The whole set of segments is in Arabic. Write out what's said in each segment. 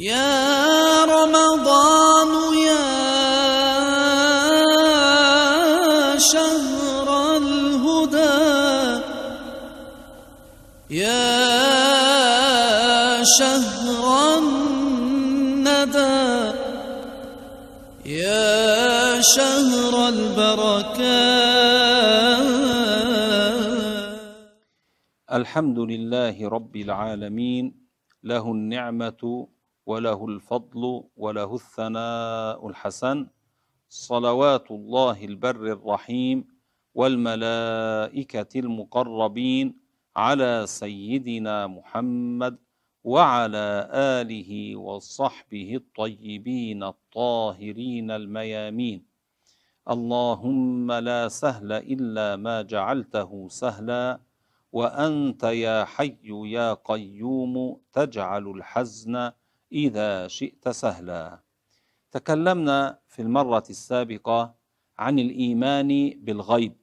يا رمضان يا شهر الهدى يا شهر الندى يا شهر البركات. الحمد لله رب العالمين له النعمة وله الفضل وله الثناء الحسن. صلوات الله البر الرحيم والملائكة المقربين على سيدنا محمد وعلى آله وصحبه الطيبين الطاهرين الميامين. اللهم لا سهل إلا ما جعلته سهلا وأنت يا حي يا قيوم تجعل الحزن إذا شئت سهلا. تكلمنا في المرة السابقة عن الإيمان بالغيب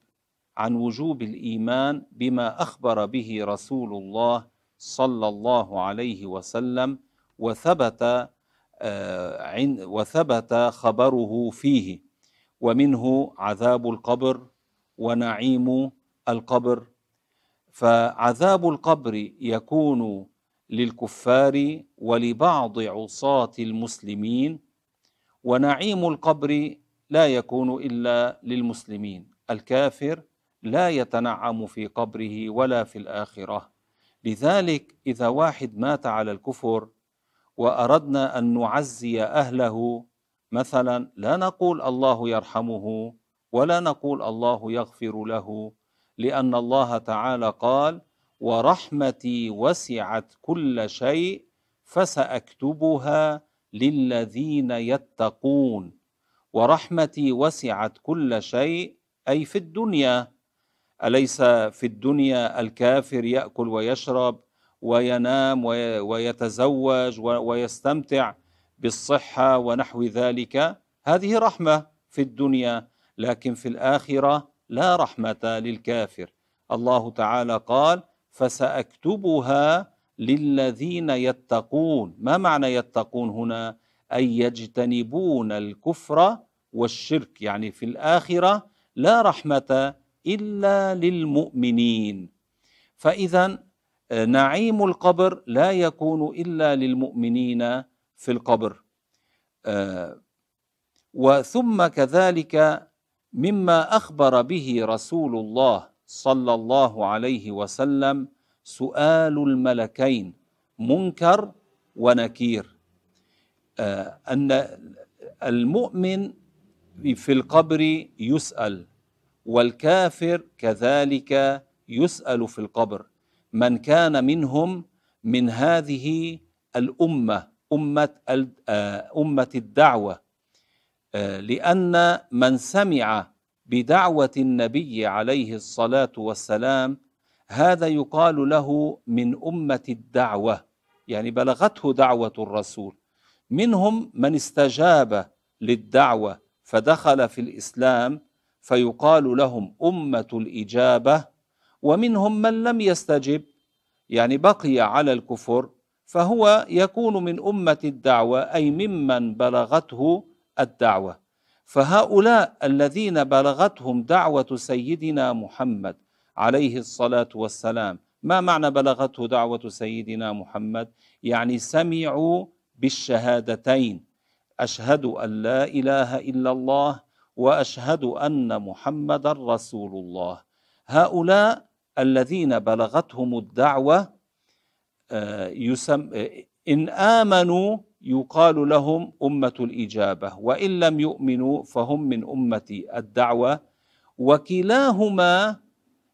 عن وجوب الإيمان بما أخبر به رسول الله صلى الله عليه وسلم وثبت وثبت خبره فيه ومنه عذاب القبر ونعيم القبر. فعذاب القبر يكون للكفار ولبعض عصاة المسلمين ونعيم القبر لا يكون إلا للمسلمين. الكافر لا يتنعم في قبره ولا في الآخرة. لذلك إذا واحد مات على الكفر وأردنا أن نعزي أهله مثلا لا نقول الله يرحمه ولا نقول الله يغفر له لأن الله تعالى قال ورحمتي وسعت كل شيء فسأكتبها للذين يتقون. ورحمتي وسعت كل شيء أي في الدنيا. أليس في الدنيا الكافر يأكل ويشرب وينام ويتزوج ويستمتع بالصحة ونحو ذلك؟ هذه رحمة في الدنيا لكن في الآخرة لا رحمة للكافر. الله تعالى قال فسأكتبها للذين يتقون. ما معنى يتقون هنا؟ أي يجتنبون الكفر والشرك. يعني في الآخرة لا رحمة إلا للمؤمنين. فإذا نعيم القبر لا يكون إلا للمؤمنين في القبر. وثم كذلك مما أخبر به رسول الله صلى الله عليه وسلم سؤال الملكين منكر ونكير. أن المؤمن في القبر يسأل والكافر كذلك يسأل في القبر. من كان منهم من هذه الأمة أمة أمة الدعوة. لأن من سمع بدعوة النبي عليه الصلاة والسلام هذا يقال له من أمة الدعوة يعني بلغته دعوة الرسول. منهم من استجاب للدعوة فدخل في الإسلام فيقال لهم أمة الإجابة. ومنهم من لم يستجب يعني بقي على الكفر فهو يكون من أمة الدعوة أي ممن بلغته الدعوة. فهؤلاء الذين بلغتهم دعوة سيدنا محمد عليه الصلاة والسلام ما معنى بلغته دعوة سيدنا محمد؟ يعني سمعوا بالشهادتين أشهد أن لا إله إلا الله وأشهد أن محمد رسول الله. هؤلاء الذين بلغتهم الدعوة يسم إن آمنوا يقال لهم أمة الإجابة وإن لم يؤمنوا فهم من أمة الدعوة وكلاهما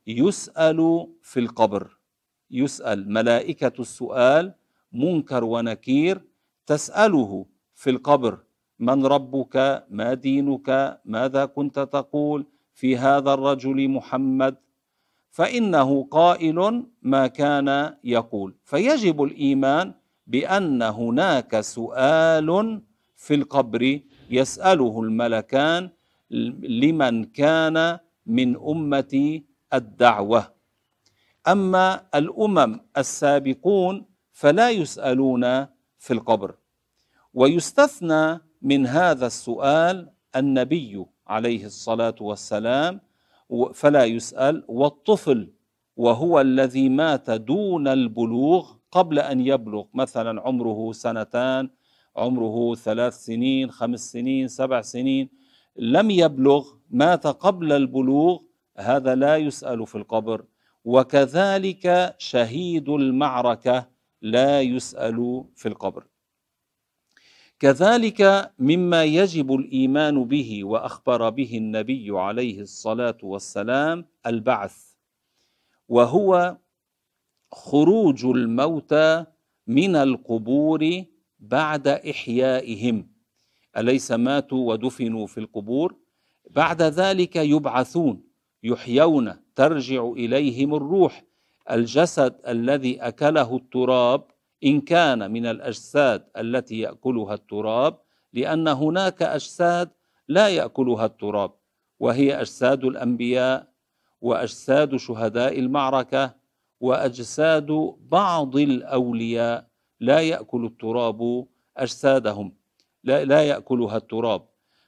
يسأل في القبر. يسأل ملائكة السؤال منكر ونكير تسأله في القبر من ربك ما دينك ماذا كنت تقول في هذا الرجل محمد؟ فإنه قائل ما كان يقول. فيجب الإيمان بأن هناك سؤال في القبر يسأله الملكان لمن كان من أمة الدعوة. أما الأمم السابقون فلا يسألون في القبر. ويستثنى من هذا السؤال النبي عليه الصلاة والسلام فلا يسأل والطفل وهو الذي مات دون البلوغ قبل أن يبلغ مثلا عمره سنتان عمره ثلاث سنين خمس سنين سبع سنين لم يبلغ مات قبل البلوغ هذا لا يسأل في القبر. وكذلك شهيد المعركة لا يسأل في القبر. كذلك مما يجب الإيمان به وأخبر به النبي عليه الصلاة والسلام البعث. وهو خروج الموتى من القبور بعد إحيائهم. أليس ماتوا ودفنوا في القبور؟ بعد ذلك يبعثون يحيون ترجع إليهم الروح. الجسد الذي أكله التراب إن كان من الأجساد التي يأكلها التراب لأن هناك أجساد لا يأكلها التراب وهي أجساد الأنبياء وأجساد شهداء المعركة. وأجساد بعض الأولياء لا يأكل التراب أجسادهم. لا, لا يأكلها التراب.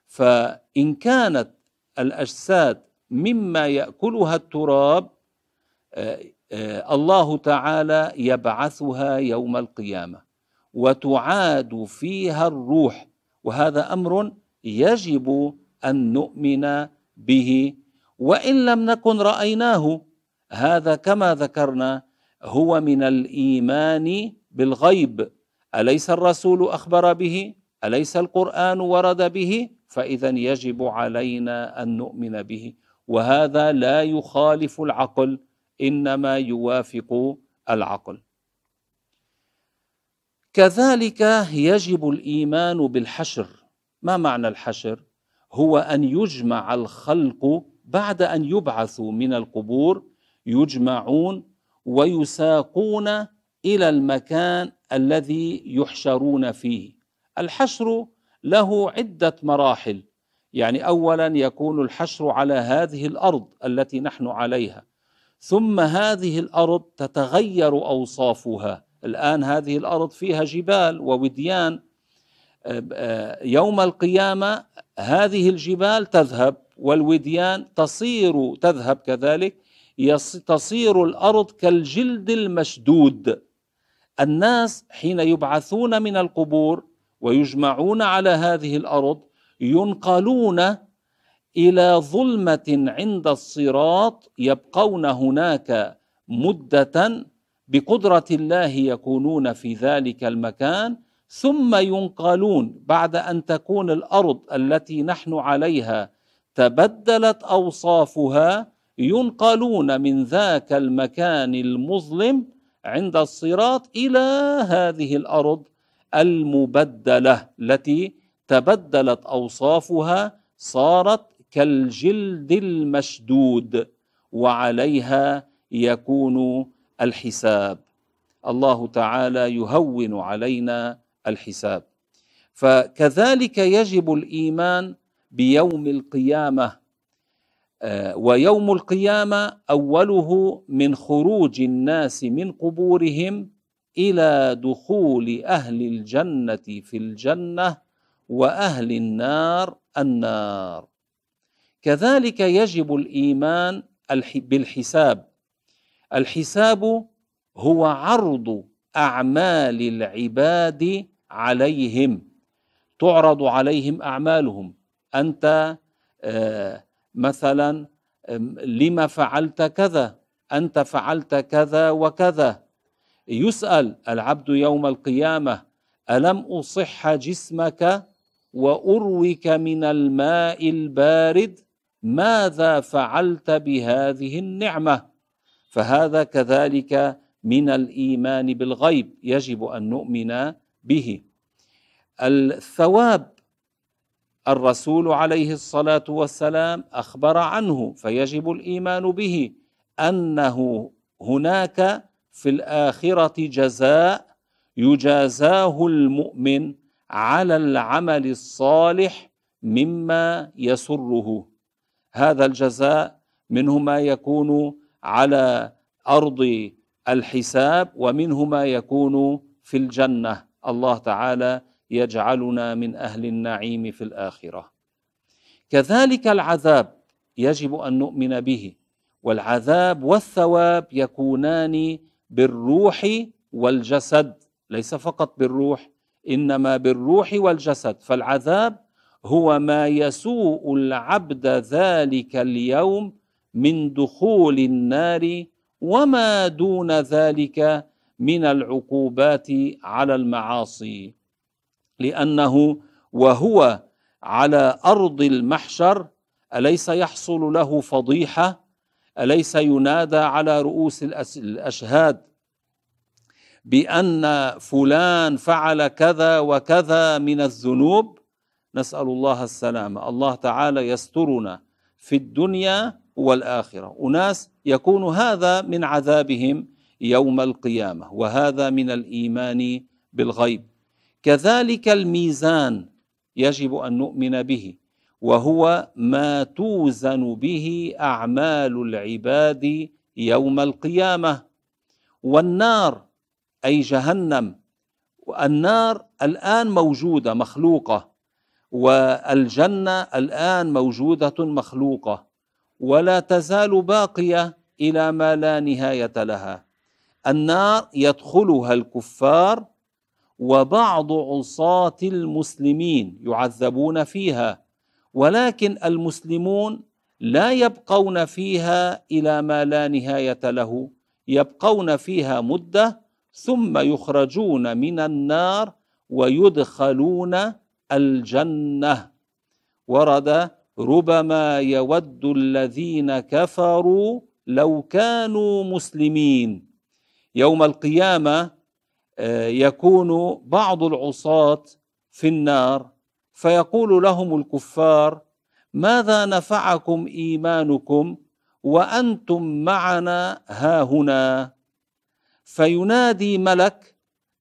فإن كانت الأجساد مما يأكلها التراب آه، آه، الله تعالى يبعثها يوم القيامة وتعاد فيها الروح. وهذا أمر يجب أن نؤمن به. وإن لم نكن رأيناه هذا كما ذكرنا هو من الإيمان بالغيب. أليس الرسول أخبر به؟ أليس القرآن ورد به؟ فإذا يجب علينا أن نؤمن به. وهذا لا يخالف العقل إنما يوافق العقل. كذلك يجب الإيمان بالحشر. ما معنى الحشر؟ هو أن يجمع الخلق بعد أن يبعثوا من القبور يجمعون ويساقون إلى المكان الذي يحشرون فيه. الحشر له عدة مراحل. يعني أولا يكون الحشر على هذه الأرض التي نحن عليها. ثم هذه الأرض تتغير أوصافها. الآن هذه الأرض فيها جبال ووديان. يوم القيامة هذه الجبال تذهب والوديان تصير تذهب كذلك. تصير الأرض كالجلد المشدود. الناس حين يبعثون من القبور ويجمعون على هذه الأرض ينقلون إلى ظلمة عند الصراط يبقون هناك مدة بقدرة الله يكونون في ذلك المكان ثم ينقلون بعد أن تكون الأرض التي نحن عليها تبدلت أوصافها ينقلون من ذاك المكان المظلم عند الصراط إلى هذه الأرض المبدلة التي تبدلت أوصافها صارت كالجلد المشدود وعليها يكون الحساب. الله تعالى يهون علينا الحساب. فكذلك يجب الإيمان بيوم القيامة ويوم القيامة أوله من خروج الناس من قبورهم إلى دخول أهل الجنة في الجنة وأهل النار النار. كذلك يجب الإيمان بالحساب. الحساب هو عرض أعمال العباد عليهم. تعرض عليهم أعمالهم. أنت آه، مثلا لما فعلت كذا أنت فعلت كذا وكذا. يسأل العبد يوم القيامة ألم أصح جسمك وأروك من الماء البارد؟ ماذا فعلت بهذه النعمة؟ فهذا كذلك من الإيمان بالغيب يجب أن نؤمن به. الثواب الرسول عليه الصلاة والسلام أخبر عنه فيجب الإيمان به أنه هناك في الآخرة جزاء يجازاه المؤمن على العمل الصالح مما يسره. هذا الجزاء منه ما يكون على أرض الحساب ومنه ما يكون في الجنة. الله تعالى يجعلنا من أهل النعيم في الآخرة. كذلك العذاب يجب أن نؤمن به والعذاب والثواب يكونان بالروح والجسد ليس فقط بالروح إنما بالروح والجسد. فالعذاب هو ما يسوء العبد ذلك اليوم من دخول النار وما دون ذلك من العقوبات على المعاصي. لأنه وهو على أرض المحشر أليس يحصل له فضيحة؟ أليس ينادى على رؤوس الأشهاد بأن فلان فعل كذا وكذا من الذنوب؟ نسأل الله السلامة. الله تعالى يسترنا في الدنيا والآخرة. أناس يكون هذا من عذابهم يوم القيامة وهذا من الإيمان بالغيب. كذلك الميزان يجب أن نؤمن به وهو ما توزن به أعمال العباد يوم القيامة. والنار أي جهنم النار الآن موجودة مخلوقة والجنة الآن موجودة مخلوقة ولا تزال باقية إلى ما لا نهاية لها. النار يدخلها الكفار وبعض عصاة المسلمين يعذبون فيها ولكن المسلمون لا يبقون فيها إلى ما لا نهاية له يبقون فيها مدة ثم يخرجون من النار ويدخلون الجنة. ورد ربما يود الذين كفروا لو كانوا مسلمين يوم القيامة يكون بعض العصاة في النار فيقول لهم الكفار ماذا نفعكم إيمانكم وأنتم معنا هاهنا؟ فينادي ملك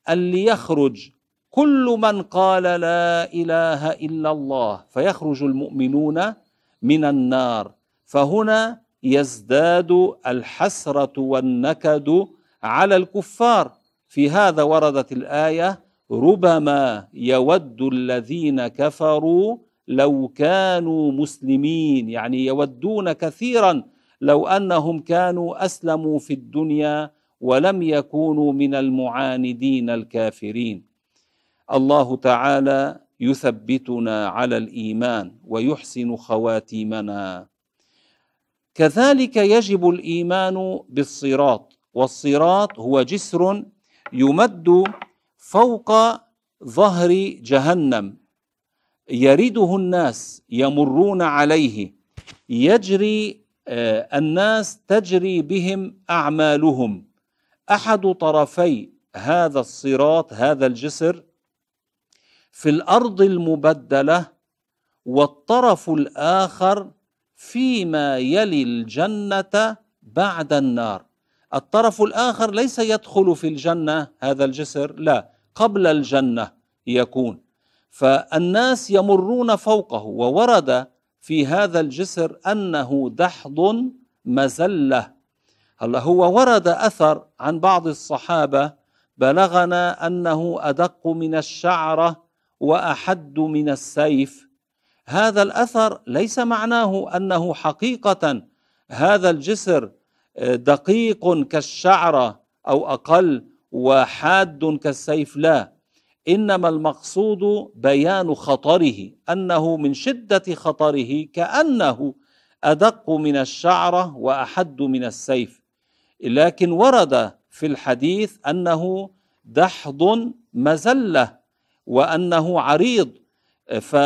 أن ليخرج كل من قال لا إله إلا الله فيخرج المؤمنون من النار. فهنا يزداد الحسرة والنكد على الكفار. في هذا وردت الآية ربما يود الذين كفروا لو كانوا مسلمين. يعني يودون كثيرا لو أنهم كانوا أسلموا في الدنيا ولم يكونوا من المعاندين الكافرين. الله تعالى يثبتنا على الإيمان ويحسن خواتيمنا. كذلك يجب الإيمان بالصراط والصراط هو جسر يمد فوق ظهر جهنم. يرده الناس يمرون عليه. يجري آه، الناس تجري بهم أعمالهم. أحد طرفي هذا الصراط هذا الجسر في الأرض المبدلة والطرف الآخر فيما يلي الجنة بعد النار. الطرف الآخر ليس يدخل في الجنة هذا الجسر لا قبل الجنة يكون. فالناس يمرون فوقه وورد في هذا الجسر أنه دحض مزلة. هلا هو ورد أثر عن بعض الصحابة بلغنا أنه أدق من الشعرة وأحد من السيف. هذا الأثر ليس معناه أنه حقيقة هذا الجسر دقيق كالشعره أو أقل وحاد كالسيف لا. إنما المقصود بيان خطره أنه من شدة خطره كأنه أدق من الشعره وأحد من السيف. لكن ورد في الحديث أنه دحض مزلة وأنه عريض. ف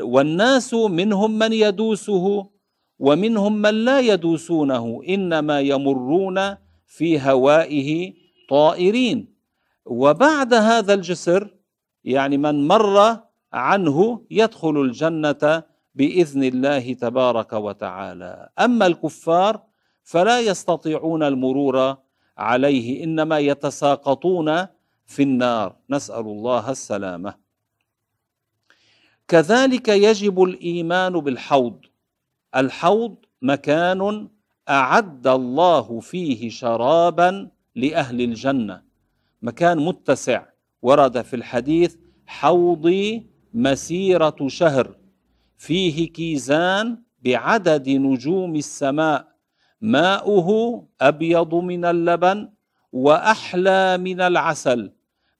والناس منهم من يدوسه ومنهم من لا يدوسونه إنما يمرون في هوائه طائرين. وبعد هذا الجسر يعني من مر عنه يدخل الجنة بإذن الله تبارك وتعالى. أما الكفار فلا يستطيعون المرور عليه إنما يتساقطون في النار. نسأل الله السلامة. كذلك يجب الإيمان بالحوض. الحوض مكان أعد الله فيه شرابا لأهل الجنة. مكان متسع ورد في الحديث حوضي مسيرة شهر. فيه كيزان بعدد نجوم السماء. ماؤه أبيض من اللبن وأحلى من العسل.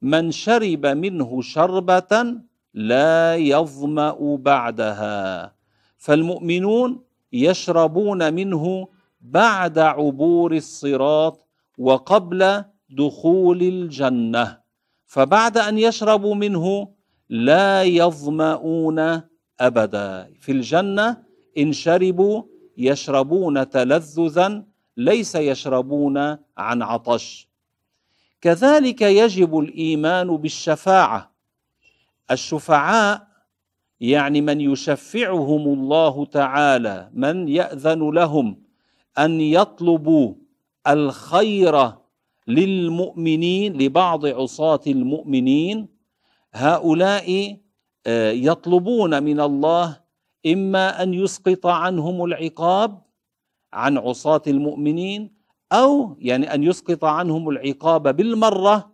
من شرب منه شربة لا يظمأ بعدها. فالمؤمنون يشربون منه بعد عبور الصراط وقبل دخول الجنة. فبعد أن يشربوا منه لا يظمؤون أبدا. في الجنة إن شربوا يشربون تلذذا ليس يشربون عن عطش. كذلك يجب الإيمان بالشفاعة. الشفعاء يعني من يشفعهم الله تعالى من يأذن لهم أن يطلبوا الخير للمؤمنين لبعض عصاة المؤمنين هؤلاء آه، يطلبون من الله إما أن يسقط عنهم العقاب عن عصاة المؤمنين أو يعني أن يسقط عنهم العقاب بالمرة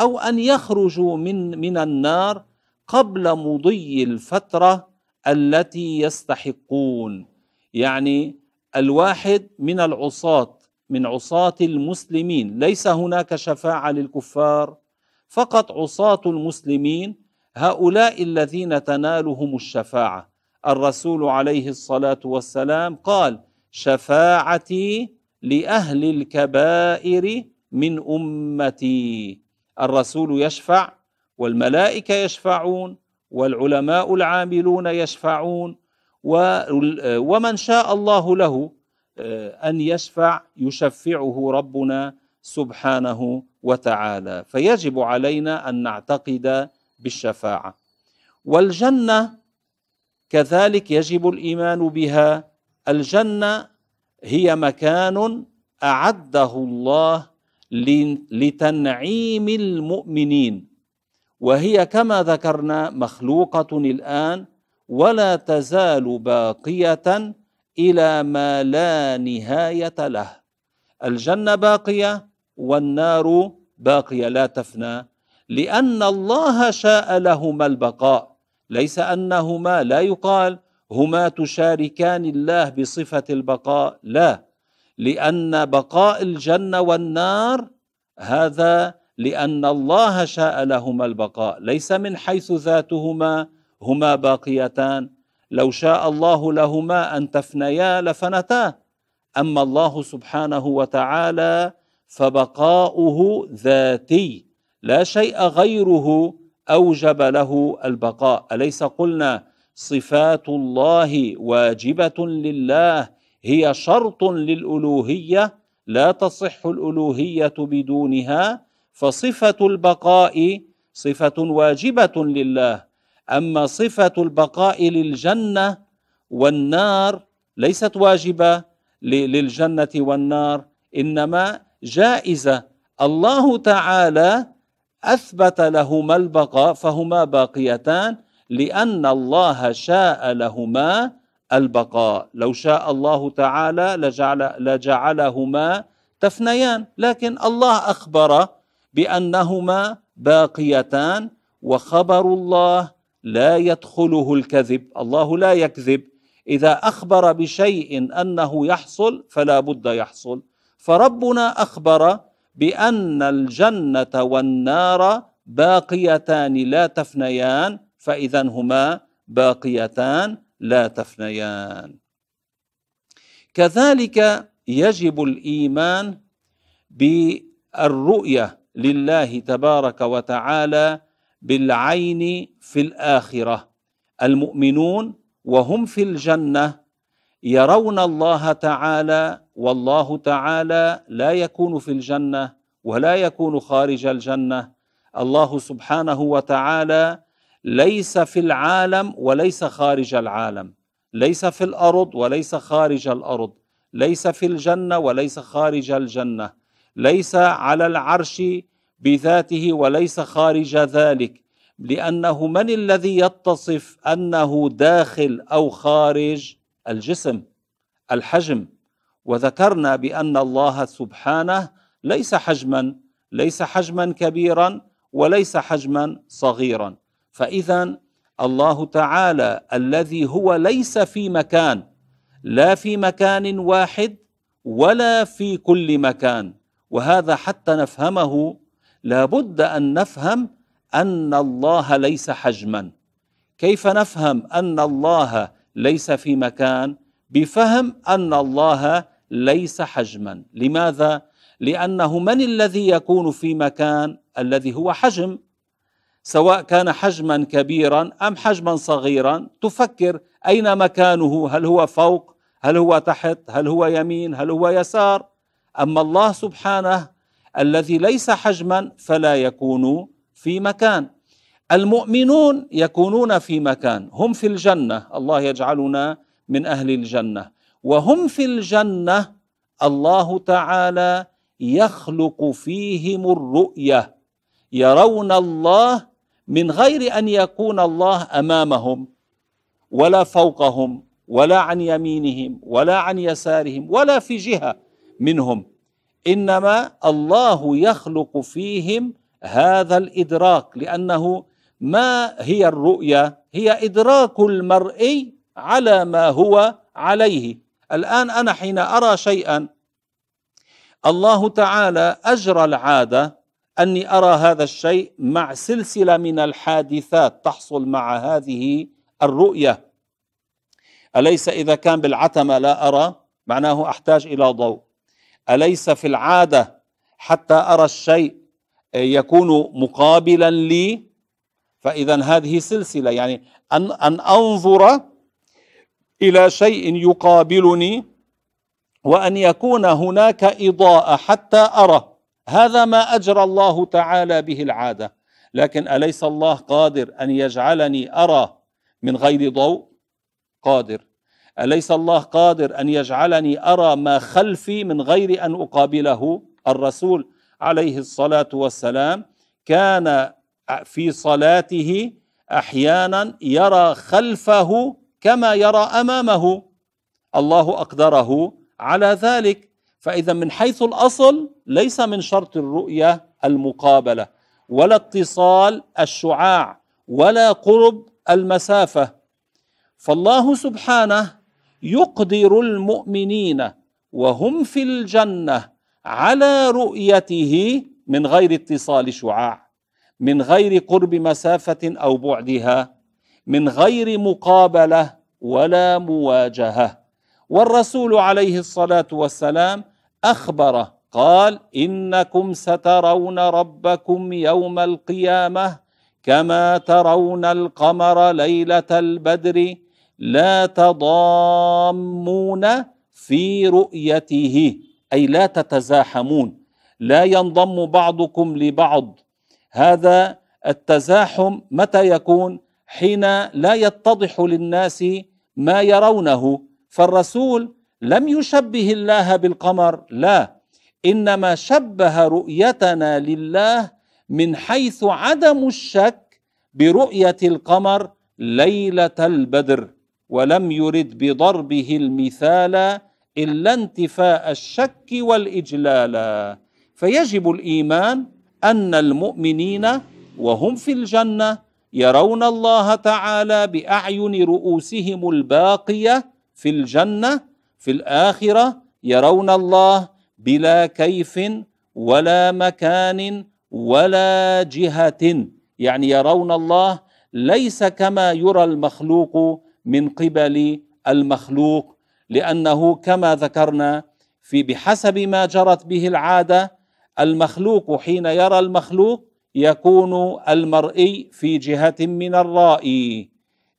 أو أن يخرجوا من من النار قبل مضي الفترة التي يستحقون. يعني الواحد من العصاة من عصاة المسلمين ليس هناك شفاعة للكفار فقط عصاة المسلمين هؤلاء الذين تنالهم الشفاعة. الرسول عليه الصلاة والسلام قال شفاعتي لأهل الكبائر من أمتي. الرسول يشفع والملائكة يشفعون والعلماء العاملون يشفعون ومن شاء الله له آه، أن يشفع يشفعه ربنا سبحانه وتعالى. فيجب علينا أن نعتقد بالشفاعة. والجنة كذلك يجب الإيمان بها. الجنة هي مكان أعده الله لتنعيم المؤمنين. وهي كما ذكرنا مخلوقة الآن ولا تزال باقية إلى ما لا نهاية له. الجنة باقية والنار باقية لا تفنى. لأن الله شاء لهما البقاء. ليس أنهما لا يقال هما تشاركان الله بصفة البقاء لا. لأن بقاء الجنة والنار هذا لأن الله شاء لهما البقاء. ليس من حيث ذاتهما هما باقيتان. لو شاء الله لهما أن تفنيا لفنتا. أما الله سبحانه وتعالى فبقاؤه ذاتي. لا شيء غيره أوجب له البقاء. أليس قلنا صفات الله واجبة لله؟ هي شرط للألوهية. لا تصح الألوهية بدونها. فصفة البقاء صفة واجبة لله. أما صفة البقاء للجنة والنار ليست واجبة للجنة والنار إنما جائزة. الله تعالى أثبت لهما البقاء فهما باقيتان لأن الله شاء لهما البقاء. لو شاء الله تعالى لجعل لجعلهما تفنيان لكن الله أخبر بأنهما باقيتان وخبر الله لا يدخله الكذب الله لا يكذب. إذا أخبر بشيء أنه يحصل فلا بد يحصل. فربنا أخبر بأن الجنة والنار باقيتان لا تفنيان فاذا هما باقيتان لا تفنيان. كذلك يجب الإيمان بالرؤية لله تبارك وتعالى بالعين في الآخرة. المؤمنون وهم في الجنة يرون الله تعالى والله تعالى لا يكون في الجنة ولا يكون خارج الجنة. الله سبحانه وتعالى ليس في العالم وليس خارج العالم. ليس في الأرض وليس خارج الأرض. ليس في الجنة وليس خارج الجنة. ليس على العرش بذاته وليس خارج ذلك لأنه من الذي يتصف أنه داخل أو خارج؟ الجسم الحجم. وذكرنا بأن الله سبحانه ليس حجما ليس حجما كبيرا وليس حجما صغيرا. فاذا الله تعالى الذي هو ليس في مكان لا في مكان واحد ولا في كل مكان. وهذا حتى نفهمه لابد أن نفهم أن الله ليس حجما. كيف نفهم أن الله ليس في مكان؟ بفهم أن الله ليس حجما. لماذا؟ لأنه من الذي يكون في مكان؟ الذي هو حجم. سواء كان حجما كبيرا أم حجما صغيرا تفكر أين مكانه؟ هل هو فوق؟ هل هو تحت؟ هل هو يمين؟ هل هو يسار؟ أما الله سبحانه الذي ليس حجما فلا يكون في مكان. المؤمنون يكونون في مكان. هم في الجنة. الله يجعلنا من أهل الجنة. وهم في الجنة الله تعالى يخلق فيهم الرؤية. يرون الله من غير أن يكون الله أمامهم ولا فوقهم ولا عن يمينهم ولا عن يسارهم ولا في جهة. منهم. إنما الله يخلق فيهم هذا الإدراك لأنه ما هي الرؤيه هي إدراك المرئي على ما هو عليه. الآن أنا حين أرى شيئا الله تعالى أجرى العادة أني أرى هذا الشيء مع سلسلة من الحادثات تحصل مع هذه الرؤيه أليس إذا كان بالعتمة لا أرى؟ معناه أحتاج إلى ضوء. أليس في العادة حتى أرى الشيء يكون مقابلا لي؟ فاذا هذه سلسلة يعني أن أن أنظر إلى شيء يقابلني وأن يكون هناك إضاءة حتى أرى. هذا ما أجرى الله تعالى به العادة. لكن أليس الله قادر أن يجعلني أرى من غير ضوء؟ قادر. أليس الله قادر أن يجعلني أرى ما خلفي من غير أن أقابله؟ الرسول عليه الصلاة والسلام كان في صلاته أحيانا يرى خلفه كما يرى أمامه. الله أقدره على ذلك. فإذا من حيث الأصل ليس من شرط الرؤية المقابلة ولا اتصال الشعاع ولا قرب المسافة. فالله سبحانه يقدر المؤمنين وهم في الجنة على رؤيته من غير اتصال شعاع من غير قرب مسافة أو بعدها من غير مقابلة ولا مواجهة. والرسول عليه الصلاة والسلام أخبر قال إنكم سترون ربكم يوم القيامة كما ترون القمر ليلة البدر لا تضامون في رؤيته. أي لا تتزاحمون. لا ينضم بعضكم لبعض. هذا التزاحم متى يكون؟ حين لا يتضح للناس ما يرونه. فالرسول لم يشبه الله بالقمر. لا. إنما شبه رؤيتنا لله من حيث عدم الشك برؤية القمر ليلة البدر. ولم يرد بضربه المثال إلا انتفاء الشك والإجلال. فيجب الإيمان أن المؤمنين وهم في الجنة يرون الله تعالى بأعين رؤوسهم الباقية في الجنة في الآخرة يرون الله بلا كيف ولا مكان ولا جهة. يعني يرون الله ليس كما يرى المخلوق من قبل المخلوق لأنه كما ذكرنا في بحسب ما جرت به العادة المخلوق حين يرى المخلوق يكون المرئي في جهة من الرائي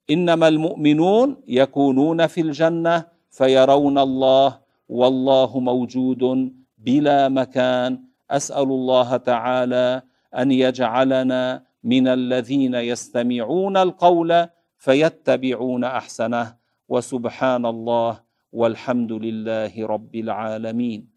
إنما المؤمنون يكونون في الجنة فيرون الله والله موجود بلا مكان. أسأل الله تعالى أن يجعلنا من الذين يستمعون القول فيتبعون أحسنه وسبحان الله والحمد لله رب العالمين.